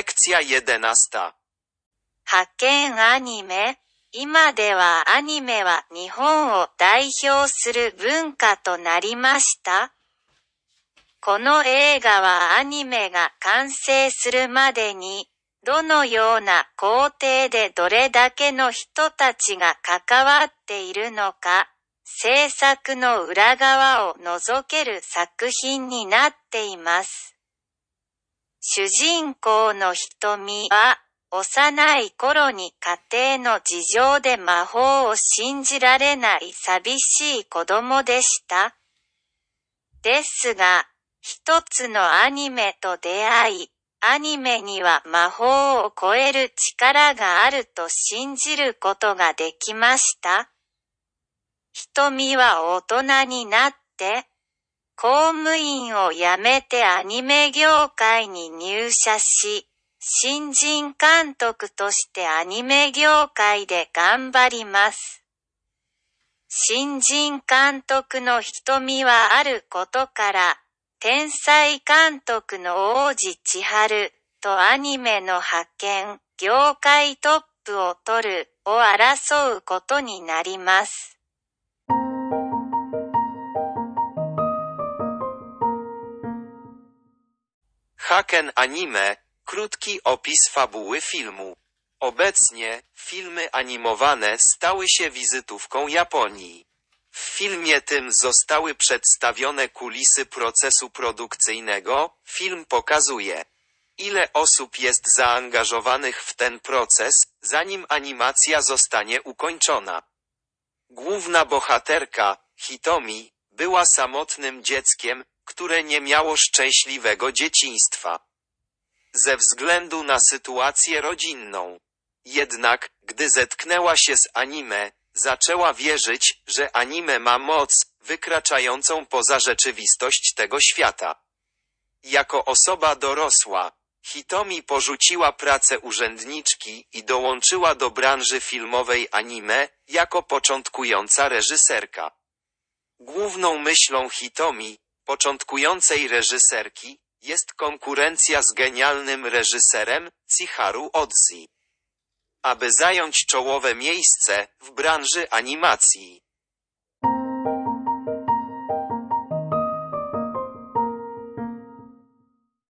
Lekcja jedenasta. 派遣アニメ今ではアニメは日本を代表する文化となりました。この映画はアニメが完成するまでに、どのような工程でどれだけの人たちが関わっているのか、制作の裏側を覗ける作品になっています。主人公の瞳は、幼い頃に家庭の事情で魔法を信じられない寂しい子供でした。ですが、一つのアニメと出会い、アニメには魔法を超える力があると信じることができました。瞳は大人になって、公務員を辞めてアニメ業界に入社し、新人監督としてアニメ業界で頑張ります。新人監督の瞳はあることから、天才監督の王子千春とアニメの派遣、業界トップを取るを争うことになります。Haken Anime, krótki opis fabuły filmu. Obecnie, filmy animowane stały się wizytówką Japonii. W filmie tym zostały przedstawione kulisy procesu produkcyjnego, film pokazuje, ile osób jest zaangażowanych w ten proces, zanim animacja zostanie ukończona. Główna bohaterka, Hitomi, była samotnym dzieckiem, które nie miało szczęśliwego dzieciństwa. Ze względu na sytuację rodzinną. Jednak, gdy zetknęła się z anime, zaczęła wierzyć, że anime ma moc, wykraczającą poza rzeczywistość tego świata. Jako osoba dorosła, Hitomi porzuciła pracę urzędniczki i dołączyła do branży filmowej anime, jako początkująca reżyserka. Główną myślą Hitomi, początkującej reżyserki, jest konkurencja z genialnym reżyserem, Chiharu Odzi. Aby zająć czołowe miejsce w branży animacji.